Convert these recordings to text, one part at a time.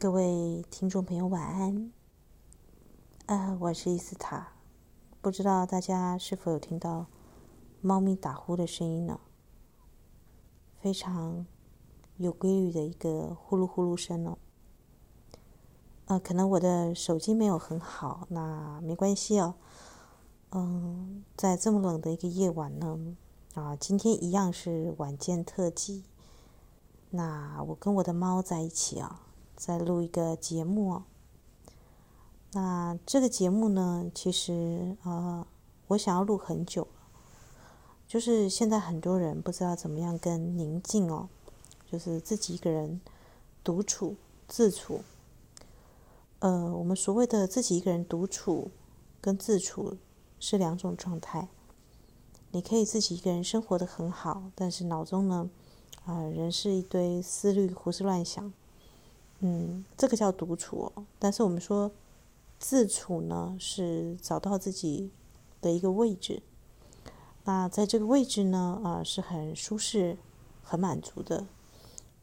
各位听众朋友，晚安。啊，我是伊斯塔，不知道大家是否有听到猫咪打呼的声音呢？非常有规律的一个呼噜呼噜声哦。啊，可能我的手机没有很好，那没关系哦。嗯，在这么冷的一个夜晚呢，啊，今天一样是晚间特辑。那我跟我的猫在一起啊。在录一个节目哦，那这个节目呢，其实呃，我想要录很久了，就是现在很多人不知道怎么样跟宁静哦，就是自己一个人独处自处。呃，我们所谓的自己一个人独处跟自处是两种状态。你可以自己一个人生活得很好，但是脑中呢，啊、仍是一堆思虑胡思乱想。嗯，这个叫独处哦。但是我们说自处呢，是找到自己的一个位置。那在这个位置呢，啊、是很舒适、很满足的。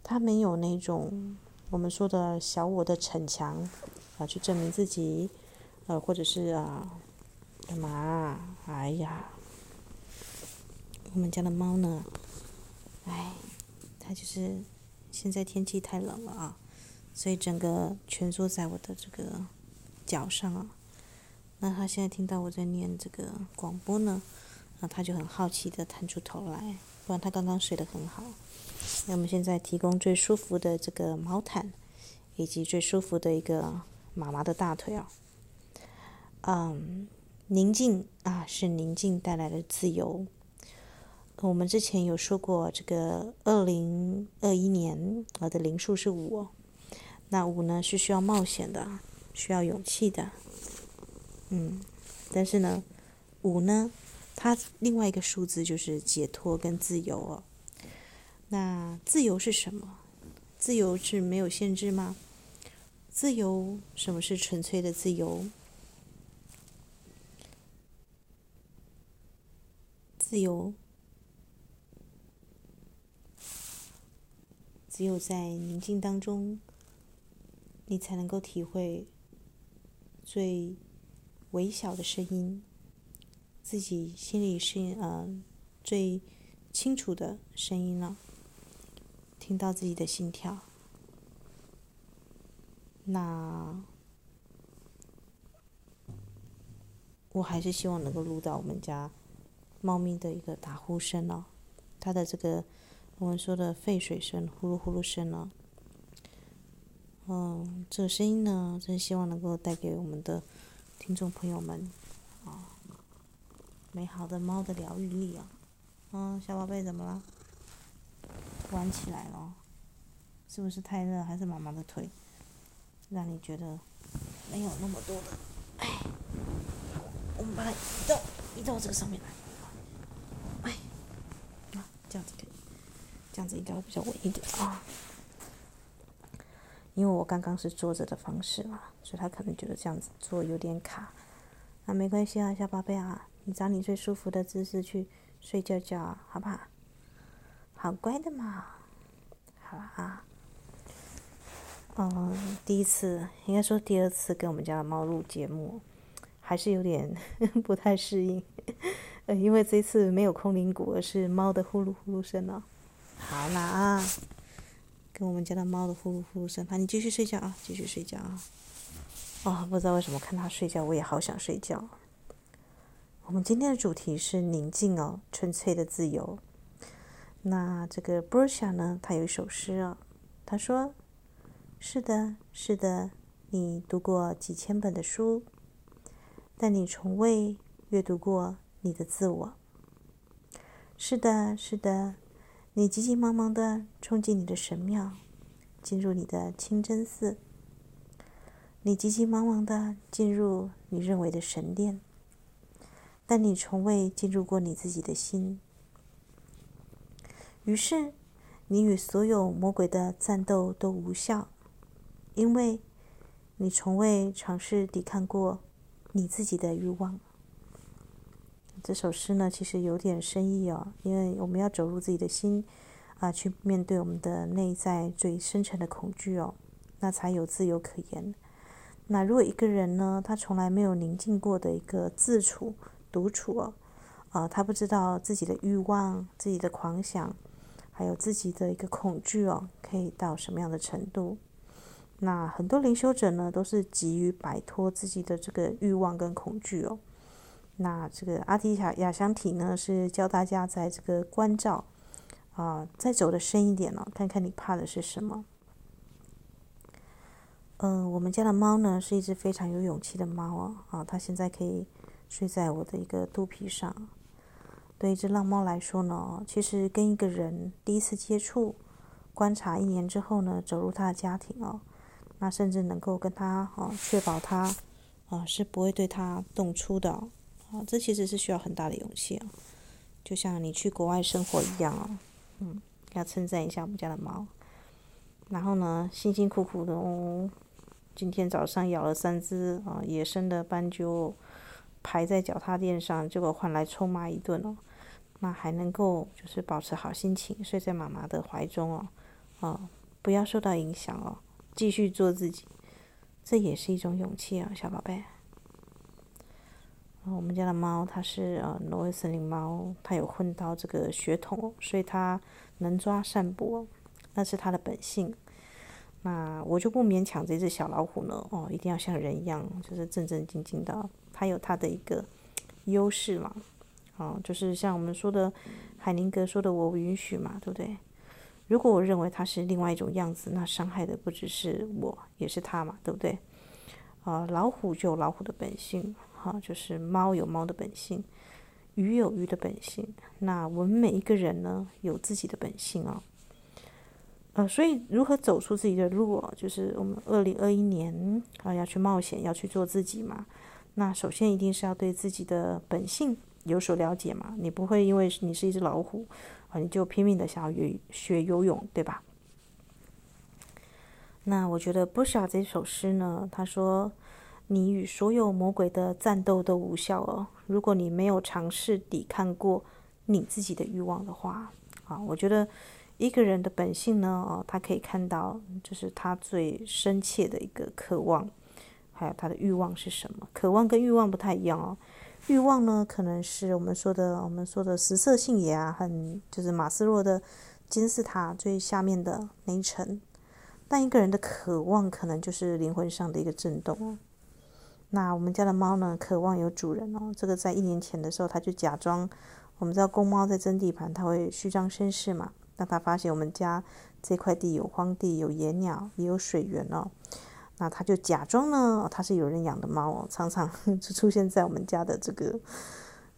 它没有那种我们说的小我的逞强啊、去证明自己，呃，或者是啊，干嘛？哎呀，我们家的猫呢？哎，它就是现在天气太冷了啊。所以整个蜷缩在我的这个脚上啊，那他现在听到我在念这个广播呢，那他就很好奇的探出头来，不然他刚刚睡得很好。那我们现在提供最舒服的这个毛毯，以及最舒服的一个妈妈的大腿啊。嗯，宁静啊，是宁静带来的自由。我们之前有说过，这个二零二一年我的灵数是五。那五呢，是需要冒险的，需要勇气的，嗯，但是呢，五呢，它另外一个数字就是解脱跟自由哦。那自由是什么？自由是没有限制吗？自由，什么是纯粹的自由？自由，只有在宁静当中。你才能够体会最微小的声音，自己心里是嗯、呃、最清楚的声音了，听到自己的心跳。那我还是希望能够录到我们家猫咪的一个打呼声哦，它的这个我们说的沸水声、呼噜呼噜声呢。嗯，这个声音呢，真希望能够带给我们的听众朋友们啊，美好的猫的疗愈力啊！嗯，小宝贝怎么了？玩起来了？是不是太热，还是妈妈的腿让你觉得没有那么多的？哎，我们把它移到移到这个上面来。哎，啊，这样子可以，这样子应该会比较稳一点啊。因为我刚刚是坐着的方式嘛，所以他可能觉得这样子坐有点卡。那没关系啊，小宝贝啊，你找你最舒服的姿势去睡觉觉，好不好？好乖的嘛，好啊。嗯，第一次应该说第二次跟我们家的猫录节目，还是有点 不太适应。呃，因为这次没有空灵鼓，而是猫的呼噜呼噜声哦。好啦啊。跟我们家的猫的呼噜呼噜声，好，你继续睡觉啊，继续睡觉啊。哦，不知道为什么看它睡觉，我也好想睡觉。我们今天的主题是宁静哦，纯粹的自由。那这个波夏呢，他有一首诗哦，他说：“是的，是的，你读过几千本的书，但你从未阅读过你的自我。是的，是的。”你急急忙忙地冲进你的神庙，进入你的清真寺。你急急忙忙地进入你认为的神殿，但你从未进入过你自己的心。于是，你与所有魔鬼的战斗都无效，因为你从未尝试抵抗过你自己的欲望。这首诗呢，其实有点深意哦，因为我们要走入自己的心，啊，去面对我们的内在最深层的恐惧哦，那才有自由可言。那如果一个人呢，他从来没有宁静过的一个自处、独处哦，啊、他不知道自己的欲望、自己的狂想，还有自己的一个恐惧哦，可以到什么样的程度？那很多灵修者呢，都是急于摆脱自己的这个欲望跟恐惧哦。那这个阿提亚香体呢，是教大家在这个关照啊、再走的深一点了、哦，看看你怕的是什么。嗯、我们家的猫呢，是一只非常有勇气的猫哦。啊，它现在可以睡在我的一个肚皮上。对一只浪猫来说呢，其实跟一个人第一次接触、观察一年之后呢，走入他的家庭哦，那甚至能够跟他哦，确保他啊是不会对他动粗的。啊，这其实是需要很大的勇气啊，就像你去国外生活一样啊。嗯，要称赞一下我们家的猫。然后呢，辛辛苦苦的哦。今天早上咬了三只啊野生的斑鸠，排在脚踏垫上，结果换来臭骂一顿哦。那还能够就是保持好心情，睡在妈妈的怀中哦，啊，不要受到影响哦，继续做自己，这也是一种勇气啊，小宝贝。我们家的猫它是呃挪威森林猫，它有混到这个血统，所以它能抓善搏，那是它的本性。那我就不勉强这只小老虎呢，哦，一定要像人一样，就是正正经经的。它有它的一个优势嘛，哦，就是像我们说的，海宁格说的“我允许”嘛，对不对？如果我认为它是另外一种样子，那伤害的不只是我，也是它嘛，对不对？啊，老虎就有老虎的本性，哈，就是猫有猫的本性，鱼有鱼的本性。那我们每一个人呢，有自己的本性啊。呃，所以如何走出自己的路，就是我们二零二一年啊要去冒险，要去做自己嘛。那首先一定是要对自己的本性有所了解嘛。你不会因为你是一只老虎啊，你就拼命的想要学学游泳，对吧？那我觉得波莎这首诗呢，他说：“你与所有魔鬼的战斗都无效哦。如果你没有尝试抵抗过你自己的欲望的话，啊，我觉得。”一个人的本性呢，哦，他可以看到，就是他最深切的一个渴望，还有他的欲望是什么？渴望跟欲望不太一样哦。欲望呢，可能是我们说的，我们说的食色性也啊，很就是马斯洛的金字塔最下面的那一层。但一个人的渴望，可能就是灵魂上的一个震动哦。那我们家的猫呢，渴望有主人哦。这个在一年前的时候，它就假装，我们知道公猫在争地盘，它会虚张声势嘛。那它发现我们家这块地有荒地，有野鸟，也有水源哦，那它就假装呢，它是有人养的猫哦，常常 就出现在我们家的这个，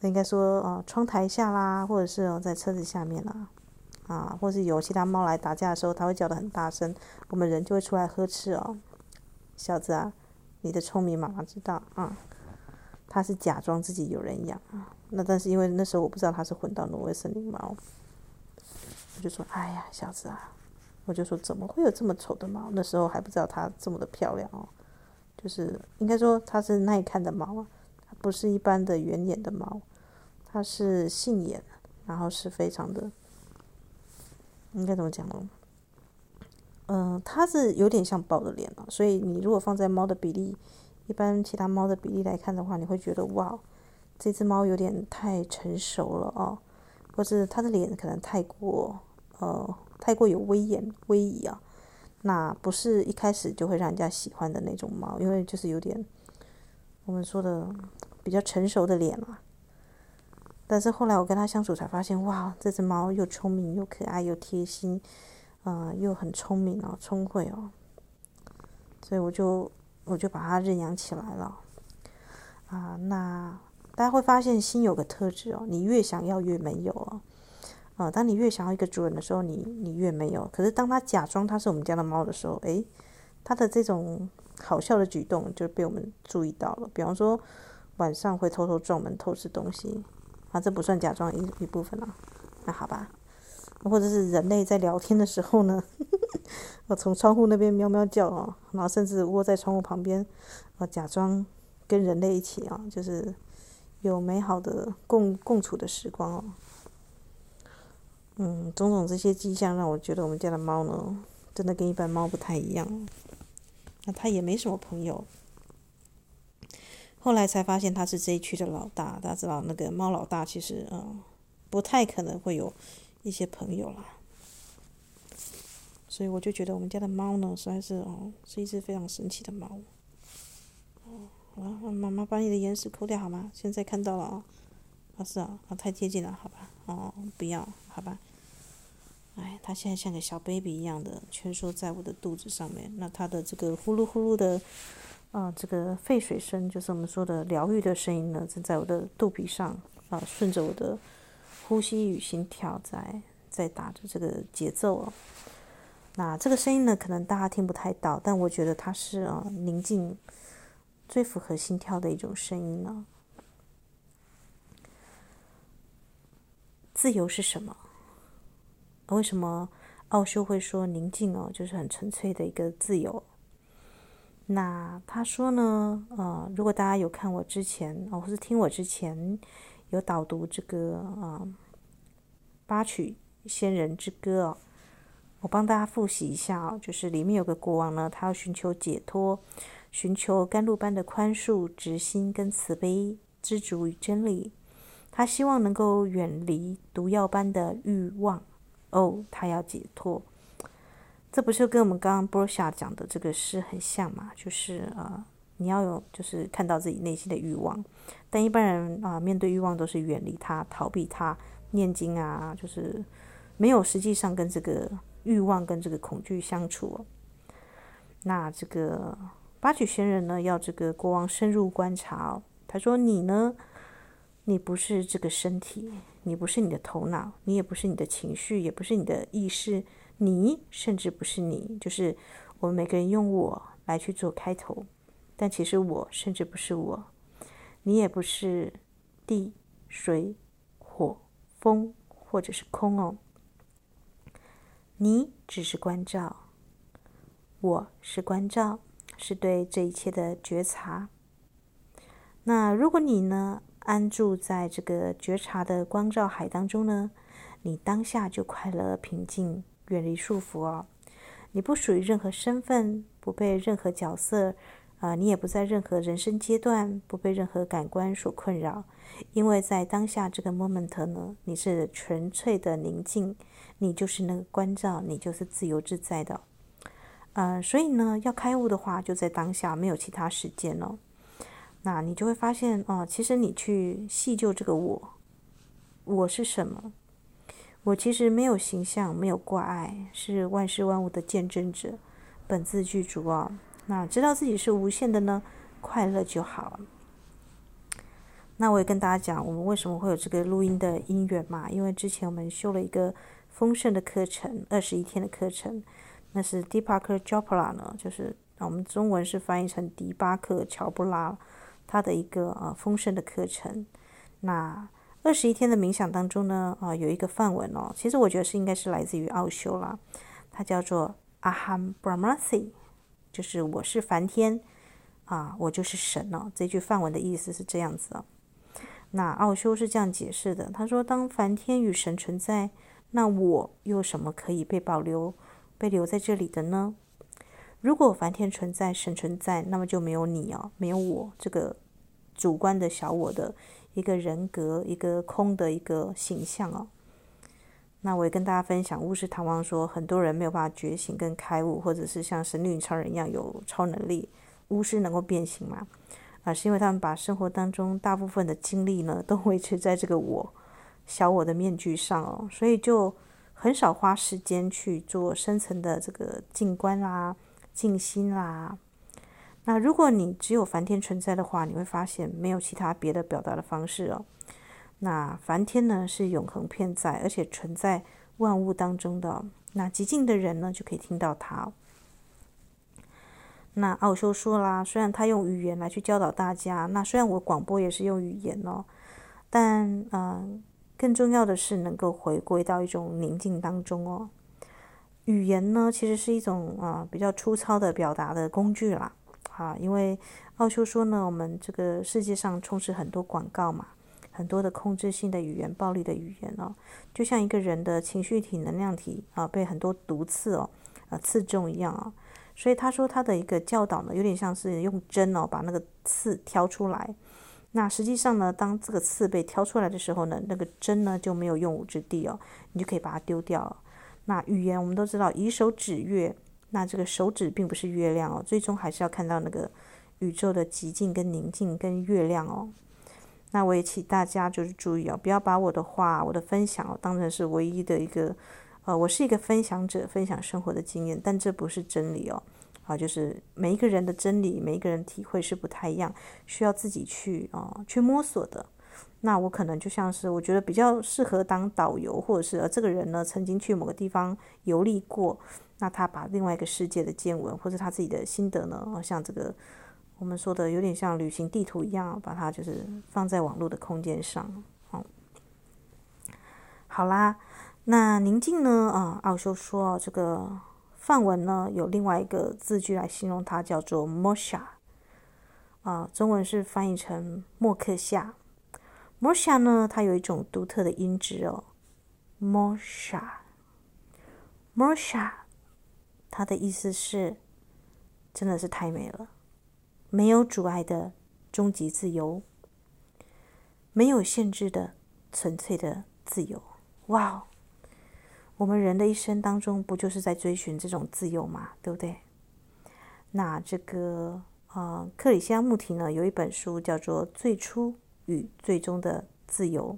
应该说呃窗台下啦，或者是哦在车子下面啦，啊，或是有其他猫来打架的时候，它会叫得很大声，我们人就会出来呵斥哦，小子啊，你的聪明妈妈知道啊，他是假装自己有人养啊，那但是因为那时候我不知道他是混到挪威森林猫。我就说：“哎呀，小子啊！”我就说：“怎么会有这么丑的猫？那时候还不知道它这么的漂亮哦。就是应该说它是耐看的猫啊，它不是一般的圆眼的猫，它是杏眼，然后是非常的，应该怎么讲呢？嗯、它是有点像豹的脸啊。所以你如果放在猫的比例，一般其他猫的比例来看的话，你会觉得哇，这只猫有点太成熟了哦，或是它的脸可能太过。”呃，太过有威严、威仪啊，那不是一开始就会让人家喜欢的那种猫，因为就是有点我们说的比较成熟的脸嘛。但是后来我跟他相处才发现，哇，这只猫又聪明又可爱又贴心，呃，又很聪明哦，聪慧哦，所以我就我就把它认养起来了。啊，那大家会发现心有个特质哦，你越想要越没有哦。啊，当你越想要一个主人的时候，你你越没有。可是当他假装他是我们家的猫的时候，诶，他的这种好笑的举动就被我们注意到了。比方说，晚上会偷偷撞门偷吃东西，啊，这不算假装一一部分啊。那好吧，或者是人类在聊天的时候呢，我 从窗户那边喵喵叫哦，然后甚至窝在窗户旁边，我假装跟人类一起啊，就是有美好的共共处的时光哦。嗯，种种这些迹象让我觉得我们家的猫呢，真的跟一般猫不太一样。那他也没什么朋友。后来才发现他是这一区的老大，大家知道那个猫老大其实嗯不太可能会有一些朋友啦。所以我就觉得我们家的猫呢，实在是哦是一只非常神奇的猫。哦，好了，妈妈把你的眼屎抠掉好吗？现在看到了啊，啊是啊，啊太接近了，好吧，哦不要，好吧。哎，它现在像个小 baby 一样的蜷缩在我的肚子上面，那它的这个呼噜呼噜的。啊、这个沸水声就是我们说的疗愈的声音呢，正在我的肚皮上啊、顺着我的呼吸与心跳在在打着这个节奏哦。那这个声音呢，可能大家听不太到，但我觉得它是啊、呃、宁静最符合心跳的一种声音呢。自由是什么？为什么奥修会说宁静哦，就是很纯粹的一个自由？那他说呢，呃，如果大家有看我之前，哦，或是听我之前有导读这个啊、《八曲仙人之歌》哦，我帮大家复习一下哦，就是里面有个国王呢，他要寻求解脱，寻求甘露般的宽恕、直心跟慈悲、知足与真理，他希望能够远离毒药般的欲望，哦，他要解脱。这不是跟我们刚刚波夏讲的这个诗很像嘛？就是呃，你要有，就是看到自己内心的欲望。但一般人啊、面对欲望都是远离它、逃避它、念经啊，就是没有实际上跟这个欲望跟这个恐惧相处。那这个八曲仙人呢，要这个国王深入观察哦。他说：“你呢，你不是这个身体，你不是你的头脑，你也不是你的情绪，也不是你的意识。”你甚至不是你，就是我们每个人用我来去做开头，但其实我甚至不是我，你也不是地、水、火、风，或者是空哦。你只是关照，我是关照，是对这一切的觉察。那如果你呢，安住在这个觉察的光照海当中呢，你当下就快乐平静。远离束缚哦，你不属于任何身份，不被任何角色，啊、你也不在任何人生阶段，不被任何感官所困扰，因为在当下这个 moment 呢，你是纯粹的宁静，你就是那个关照，你就是自由自在的，呃，所以呢，要开悟的话，就在当下，没有其他时间了，那你就会发现哦，其实你去细究这个我，我是什么？我其实没有形象，没有挂碍，是万事万物的见证者，本自具足哦。那知道自己是无限的呢，快乐就好了。那我也跟大家讲，我们为什么会有这个录音的音乐嘛？因为之前我们修了一个丰盛的课程，二十一天的课程，那是 Deepak Chopra 呢，就是我们中文是翻译成迪巴克乔布拉他的一个呃丰盛的课程。那二十一天的冥想当中呢，啊，有一个范文哦，其实我觉得是应该是来自于奥修啦，它叫做 Aham Brahmasi 就是我是梵天，啊，我就是神哦。这句梵文的意思是这样子哦。那奥修是这样解释的，他说：当梵天与神存在，那我又有什么可以被保留、被留在这里的呢？如果梵天存在，神存在，那么就没有你哦，没有我这个主观的小我的。一个人格，一个空的一个形象哦。那我也跟大家分享，巫师唐王说，很多人没有办法觉醒跟开悟，或者是像神女超人一样有超能力。巫师能够变形吗？啊，是因为他们把生活当中大部分的精力呢，都维持在这个我小我的面具上哦，所以就很少花时间去做深层的这个静观啦、静心啦。那如果你只有梵天存在的话，你会发现没有其他别的表达的方式哦。那梵天呢，是永恒片在，而且存在万物当中的。那极静的人呢，就可以听到他。那奥修说啦，虽然他用语言来去教导大家，那虽然我广播也是用语言哦，但嗯、更重要的是能够回归到一种宁静当中哦。语言呢，其实是一种啊、比较粗糙的表达的工具啦。啊，因为奥修说呢，我们这个世界上充斥很多广告嘛，很多的控制性的语言、暴力的语言哦，就像一个人的情绪体、能量体啊，被很多毒刺哦，啊刺中一样啊。所以他说他的一个教导呢，有点像是用针哦把那个刺挑出来。那实际上呢，当这个刺被挑出来的时候呢，那个针呢就没有用武之地哦，你就可以把它丢掉了。那语言我们都知道，以手指月，那这个手指并不是月亮哦，最终还是要看到那个宇宙的寂静跟宁静跟月亮哦。那我也请大家就是注意哦，不要把我的话、我的分享当成是唯一的一个，呃，我是一个分享者，分享生活的经验，但这不是真理哦。啊，就是每一个人的真理，每一个人体会是不太一样，需要自己去啊、去摸索的。那我可能就像是我觉得比较适合当导游，或者是呃这个人呢曾经去某个地方游历过，那他把另外一个世界的见闻或者他自己的心得呢，像这个我们说的有点像旅行地图一样，把它就是放在网络的空间上。哦，好啦，那宁静呢？啊，奥修说这个。梵文呢，有另外一个字句来形容它，叫做 “mosha” 啊，中文是翻译成“莫克夏”。mosha 呢，它有一种独特的音质哦，moksha，moksha，它的意思是，真的是太美了，没有阻碍的终极自由，没有限制的纯粹的自由，哇哦！我们人的一生当中，不就是在追寻这种自由吗？对不对？那这个呃，克里希那穆提呢，有一本书叫做《最初与最终的自由》。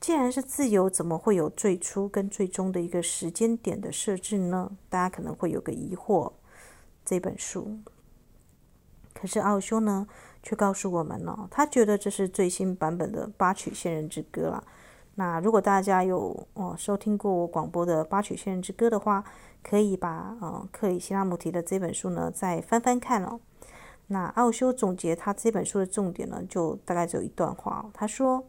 既然是自由，怎么会有最初跟最终的一个时间点的设置呢？大家可能会有个疑惑。这本书，可是奥修呢，却告诉我们呢，他觉得这是最新版本的八曲仙人之歌了。那如果大家有哦收听过我广播的《八曲仙人之歌》的话，可以把呃克里希那穆提的这本书呢再翻翻看哦。那奥修总结他这本书的重点呢，就大概只有一段话哦。他说：“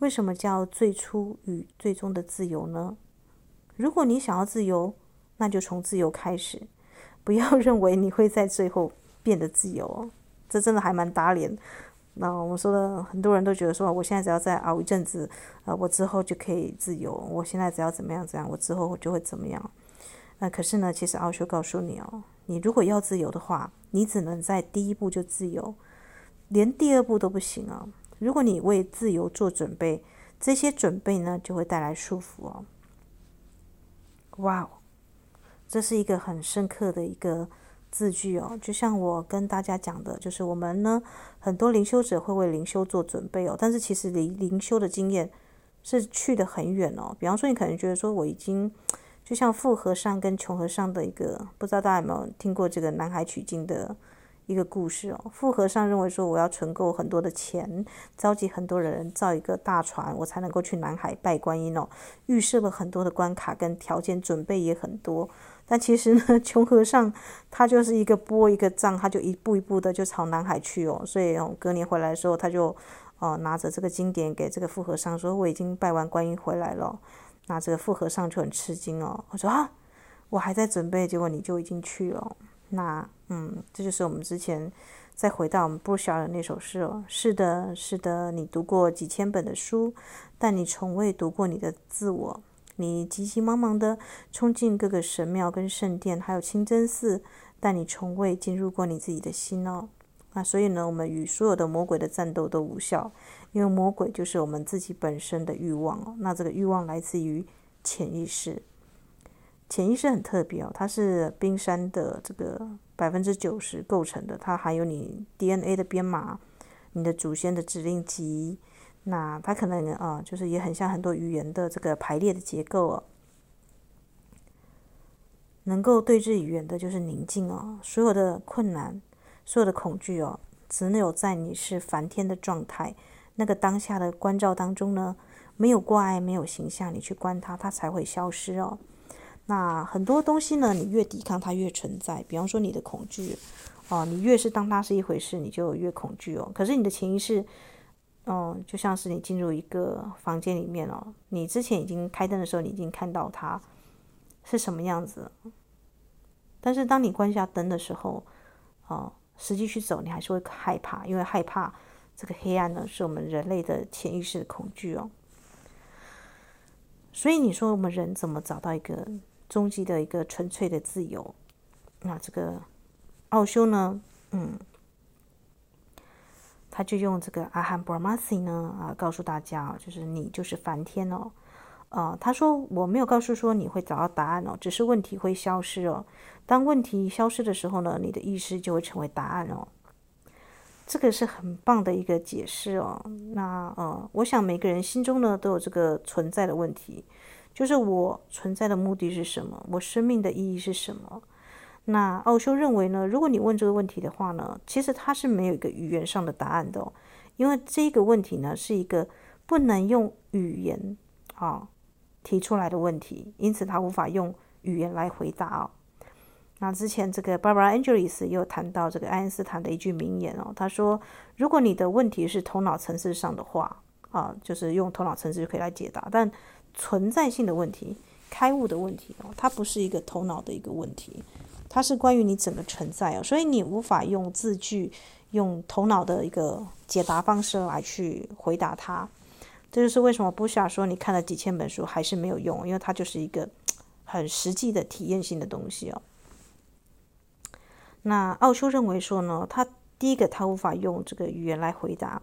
为什么叫最初与最终的自由呢？如果你想要自由，那就从自由开始，不要认为你会在最后变得自由哦。这真的还蛮打脸。”那我们说的很多人都觉得说，我现在只要再熬一阵子，呃，我之后就可以自由。我现在只要怎么样怎样，我之后我就会怎么样。那可是呢，其实奥修告诉你哦，你如果要自由的话，你只能在第一步就自由，连第二步都不行啊。如果你为自由做准备，这些准备呢就会带来束缚哦。哇哦，这是一个很深刻的一个。字句哦，就像我跟大家讲的，就是我们呢，很多灵修者会为灵修做准备哦，但是其实离灵修的经验是去得很远哦。比方说，你可能觉得说，我已经就像富和尚跟穷和尚的一个，不知道大家有没有听过这个南海取经的一个故事哦。富和尚认为说，我要存够很多的钱，召集很多人造一个大船，我才能够去南海拜观音哦。预设了很多的关卡跟条件，准备也很多。但其实呢，穷和尚他就是一个拨一个账，他就一步一步的就朝南海去哦。所以哦，隔年回来的时候，他就哦拿着这个经典给这个富和尚说：“我已经拜完观音回来了。”那这个富和尚就很吃惊哦，我说啊，我还在准备，结果你就已经去了。那嗯，这就是我们之前再回到我们布小的那首诗哦。是的，是的，你读过几千本的书，但你从未读过你的自我。你急急忙忙地冲进各个神庙跟圣殿，还有清真寺，但你从未进入过你自己的心哦。那所以呢，我们与所有的魔鬼的战斗都无效，因为魔鬼就是我们自己本身的欲望哦。那这个欲望来自于潜意识，潜意识很特别哦，它是冰山的这个百分之九十构成的，它还有你 DNA 的编码，你的祖先的指令集。那它可能啊，就是也很像很多语言的这个排列的结构哦。能够对治语言的就是宁静哦。所有的困难，所有的恐惧哦，只有在你是梵天的状态，那个当下的关照当中呢，没有挂碍，没有形象，你去观它，它才会消失哦。那很多东西呢，你越抵抗它越存在。比方说你的恐惧哦，你越是当它是一回事，你就越恐惧哦。可是你的潜意识。哦，就像是你进入一个房间里面哦，你之前已经开灯的时候，你已经看到它是什么样子。但是当你关下灯的时候，哦，实际去走，你还是会害怕，因为害怕这个黑暗呢，是我们人类的潜意识的恐惧哦。所以你说我们人怎么找到一个终极的一个纯粹的自由。那这个奥修呢，嗯，他就用这个阿含 Brahmasi 呢啊，告诉大家，就是你就是梵天哦。呃，他说我没有告诉说你会找到答案哦，只是问题会消失哦。当问题消失的时候呢，你的意识就会成为答案哦。这个是很棒的一个解释哦。那呃，我想每个人心中呢都有这个存在的问题，就是我存在的目的是什么？我生命的意义是什么？那奥修认为呢，如果你问这个问题的话呢，其实它是没有一个语言上的答案的哦，因为这个问题呢是一个不能用语言啊提出来的问题，因此他无法用语言来回答哦。那之前这个 Barbara Angelis 也有谈到这个爱因斯坦的一句名言哦，他说：“如果你的问题是头脑层次上的话，啊，就是用头脑层次就可以来解答；但存在性的问题、开悟的问题哦，它不是一个头脑的一个问题，它是关于你整个存在哦，所以你无法用字句、用头脑的一个解答方式来去回答它。这就是为什么布夏说你看了几千本书还是没有用，因为它就是一个很实际的体验性的东西哦。”那奥修认为说呢，他第一个他无法用这个语言来回答，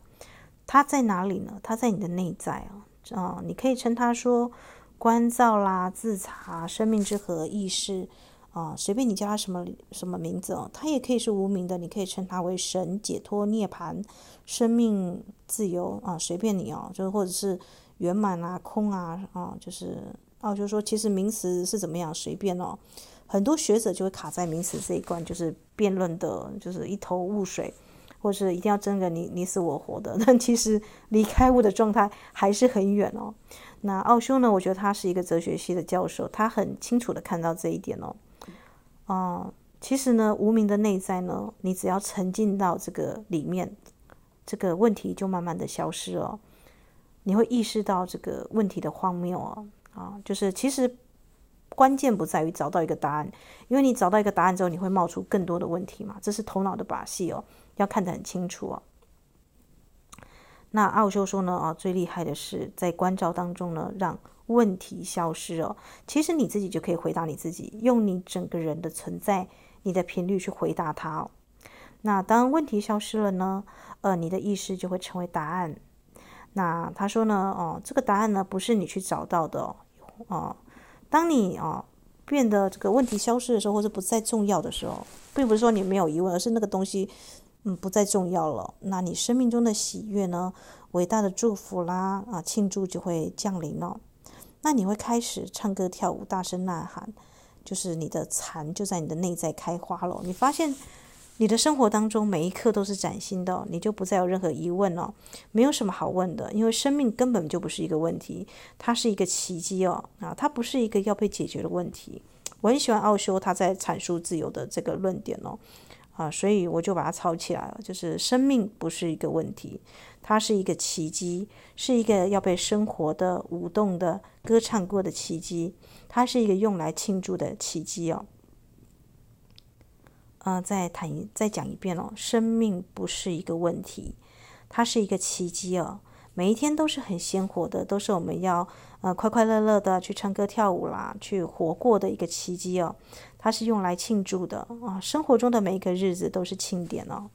他在哪里呢？他在你的内在啊，啊、你可以称他说观照啦、自察、生命之河、意识啊、随便你叫他什么什么名字哦，他也可以是无名的，你可以称他为神、解脱、涅槃、生命、自由啊、随便你哦，就是或者是圆满啊、空啊啊、就是奥修说，其实名词是怎么样，随便哦。很多学者就会卡在名词这一关，就是辩论的，就是一头雾水，或是一定要争个你你死我活的。但其实离开悟的状态还是很远哦。那奥修呢？我觉得他是一个哲学系的教授，他很清楚的看到这一点哦。哦、其实呢，无名的内在呢，你只要沉浸到这个里面，这个问题就慢慢的消失了。你会意识到这个问题的荒谬哦。啊、就是其实。关键不在于找到一个答案，因为你找到一个答案之后，你会冒出更多的问题嘛，这是头脑的把戏哦，要看得很清楚哦。那奥修说呢，啊，最厉害的是在关照当中呢，让问题消失哦。其实你自己就可以回答你自己，用你整个人的存在，你的频率去回答它哦。那当问题消失了呢，呃，你的意识就会成为答案。那他说呢，哦，这个答案呢，不是你去找到的哦。哦当你啊变得这个问题消失的时候，或者不再重要的时候，并不是说你没有疑问，而是那个东西嗯不再重要了。那你生命中的喜悦呢，伟大的祝福啦啊庆祝就会降临了。那你会开始唱歌跳舞，大声呐喊，就是你的禅就在你的内在开花了。你发现。你的生活当中每一刻都是崭新的，你就不再有任何疑问了，没有什么好问的，因为生命根本就不是一个问题，它是一个奇迹哦，啊，它不是一个要被解决的问题。我很喜欢奥修他在阐述自由的这个论点哦，啊，所以我就把它抄起来了，就是生命不是一个问题，它是一个奇迹，是一个要被生活的舞动的歌唱过的奇迹，它是一个用来庆祝的奇迹哦。呃，再谈再讲一遍哦，生命不是一个问题，它是一个奇迹哦。每一天都是很鲜活的，都是我们要呃快快乐乐的去唱歌跳舞啦，去活过的一个奇迹哦。它是用来庆祝的啊，生活中的每一个日子都是庆典哦。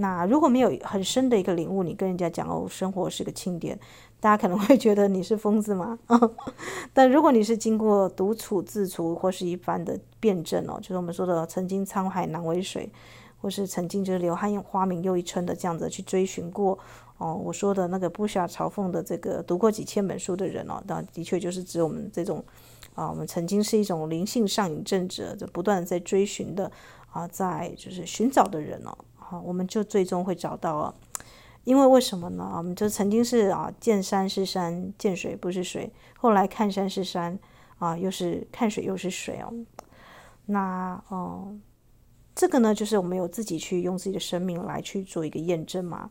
那如果没有很深的一个领悟，你跟人家讲哦，生活是个庆典。大家可能会觉得你是疯子吗？但如果你是经过独处、自处或是一番的辩证哦，就是我们说的“曾经沧海难为水”，或是曾经就是“柳暗花明又一村”的这样子去追寻过哦，我说的那个布夏朝奉的这个读过几千本书的人哦，那的确就是指我们这种啊，我们曾经是一种灵性上瘾症者，就不断在追寻的啊，在就是寻找的人哦，好，我们就最终会找到啊。因为为什么呢？我们就曾经是啊，见山是山，见水不是水。后来看山是山，啊，又是看水又是水哦。那哦、这个呢，就是我们有自己去用自己的生命来去做一个验证嘛。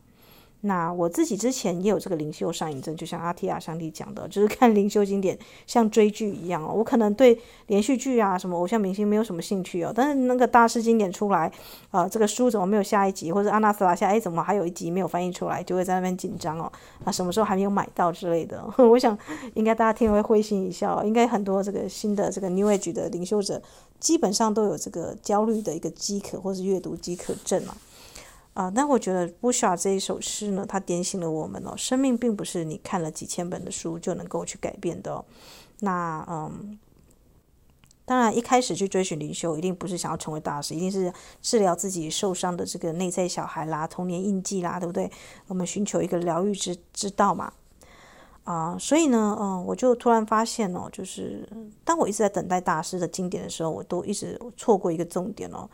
那我自己之前也有这个灵修上瘾症，就像阿提亚上帝讲的，就是看灵修经典像追剧一样哦。我可能对连续剧啊、什么偶像明星没有什么兴趣哦，但是那个大师经典出来，啊、呃，这个书怎么没有下一集，或者阿纳斯拉下，哎，怎么还有一集没有翻译出来，就会在那边紧张哦。啊，什么时候还没有买到之类的？我想应该大家听了会会心一笑，应该很多这个新的这个 New Age 的灵修者，基本上都有这个焦虑的一个饥渴或是阅读饥渴症啊。啊，那我觉得布夏这一首诗呢，它点醒了我们哦，生命并不是你看了几千本的书就能够去改变的。那嗯，当然一开始去追寻灵修，一定不是想要成为大师，一定是治疗自己受伤的这个内在小孩啦、童年印记啦，对不对？我们寻求一个疗愈之之道嘛。啊，所以呢，嗯，我就突然发现哦，就是当我一直在等待大师的经典的时候，我都一直错过一个重点哦。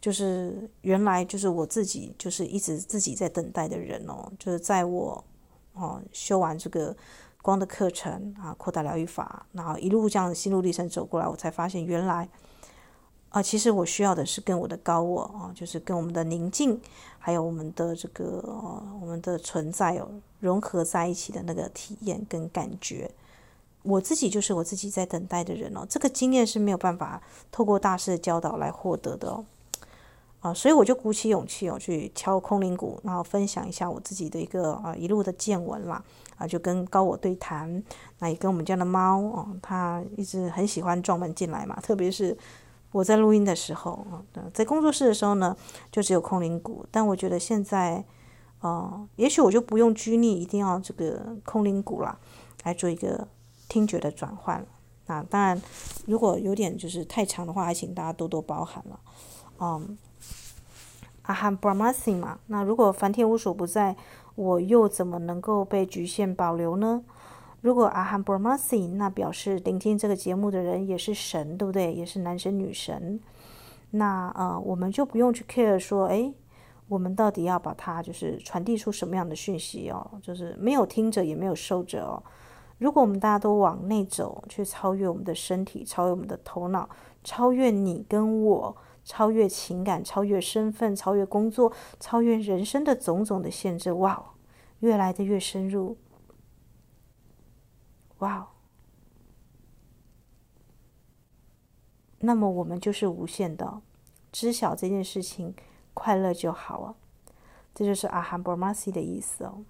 就是原来就是我自己，就是一直自己在等待的人哦。就是在我哦修完这个光的课程啊，扩大疗愈法，然后一路这样心路历程走过来，我才发现原来啊，其实我需要的是跟我的高我啊，就是跟我们的宁静，还有我们的这个我们的存在哦融合在一起的那个体验跟感觉。我自己就是我自己在等待的人哦，这个经验是没有办法透过大师的教导来获得的哦。啊，所以我就鼓起勇气哦，去敲空灵鼓，然后分享一下我自己的一个啊一路的见闻啦。啊，就跟高我对谈，那也跟我们家的猫哦，它一直很喜欢撞门进来嘛。特别是我在录音的时候啊，在工作室的时候呢，就只有空灵鼓。但我觉得现在，呃，也许我就不用拘泥，一定要这个空灵鼓啦，来做一个听觉的转换。那当然，如果有点就是太长的话，还请大家多多包涵了。嗯。阿罕布拉玛西嘛，那如果梵天无所不在，我又怎么能够被局限保留呢？如果阿罕布拉玛西，那表示聆听这个节目的人也是神，对不对？也是男神女神。那呃，我们就不用去 care 说，诶，我们到底要把它就是传递出什么样的讯息哦？就是没有听者也没有受者哦。如果我们大家都往内走，去超越我们的身体，超越我们的头脑，超越你跟我。超越情感，超越身份，超越工作，超越人生的种种的限制，哇哦，越来的越深入，哇哦，那么我们就是无限的，知晓这件事情，快乐就好了，这就是阿罕布玛西的意思哦。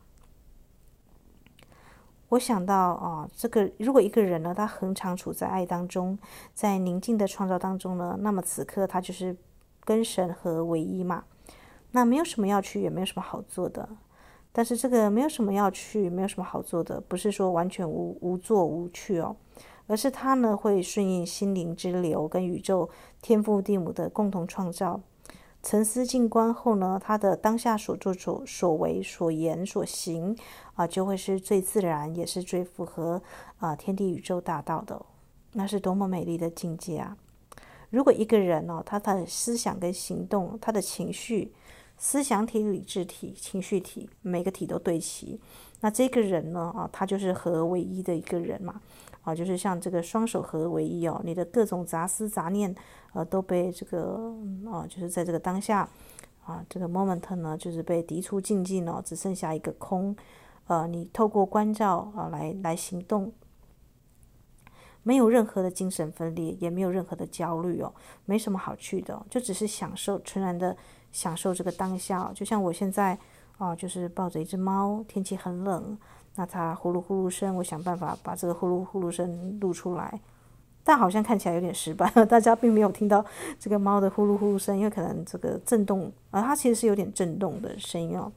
我想到啊，这个如果一个人呢，他恒常处在爱当中，在宁静的创造当中呢，那么此刻他就是跟神合为一嘛。那没有什么要去，也没有什么好做的。但是这个没有什么要去，没有什么好做的，不是说完全无无做无去哦，而是他呢会顺应心灵之流，跟宇宙天父地母的共同创造。沉思静观后呢，他的当下所做所所为所言所行啊，就会是最自然，也是最符合啊天地宇宙大道的。那是多么美丽的境界啊！如果一个人哦，他的思想跟行动，他的情绪、思想体、理智体、情绪体，每个体都对齐，那这个人呢啊，他就是合而为一的一个人嘛。啊，就是像这个双手合为一哦，你的各种杂思杂念，呃，都被这个啊，就是在这个当下啊，这个 moment 呢，就是被涤除净尽了，只剩下一个空。呃，你透过关照啊，来来行动，没有任何的精神分裂，也没有任何的焦虑哦，没什么好去的，就只是享受，纯然的享受这个当下。就像我现在啊，就是抱着一只猫，天气很冷。那它呼噜呼噜声，我想办法把这个呼噜呼噜声录出来，但好像看起来有点失败，大家并没有听到这个猫的呼噜呼噜声，因为可能这个震动啊，它其实是有点震动的声音哦，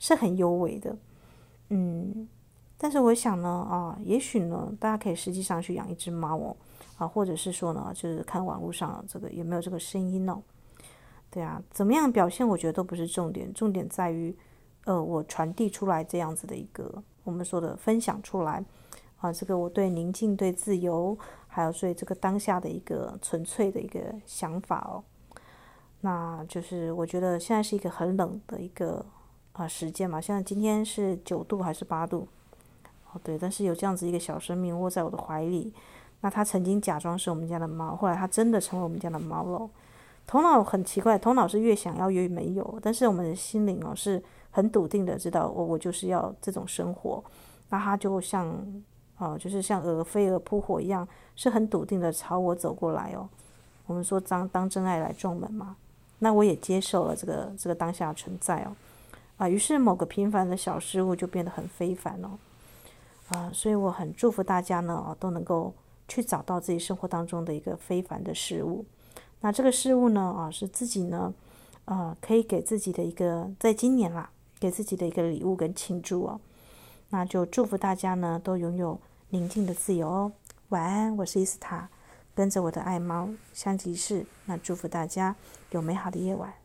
是很幽微的，嗯，但是我想呢，啊，也许呢，大家可以实际上去养一只猫哦，啊，或者是说呢，就是看网络上这个有没有这个声音哦，对啊，怎么样表现，我觉得都不是重点，重点在于，呃，我传递出来这样子的一个。我们说的分享出来，啊，这个我对宁静、对自由，还有对这个当下的一个纯粹的一个想法哦，那就是我觉得现在是一个很冷的一个啊时间嘛，现在今天是九度还是八度？哦，对，但是有这样子一个小生命窝在我的怀里，那它曾经假装是我们家的猫，后来它真的成为我们家的猫了。头脑很奇怪，头脑是越想要越没有，但是我们的心灵哦是。很笃定的知道我我就是要这种生活，那他就像哦、就是像蛾飞蛾扑火一样，是很笃定的朝我走过来哦。我们说当当真爱来撞门嘛，那我也接受了这个这个当下存在哦，啊，于是某个平凡的小事物就变得很非凡哦，啊，所以我很祝福大家呢，啊，都能够去找到自己生活当中的一个非凡的事物，那这个事物呢，啊，是自己呢，啊，可以给自己的一个，在今年啦，给自己的一个礼物跟庆祝哦，那就祝福大家呢，都拥有宁静的自由哦，晚安，我是伊斯塔。跟着我的爱猫香吉士，那祝福大家有美好的夜晚。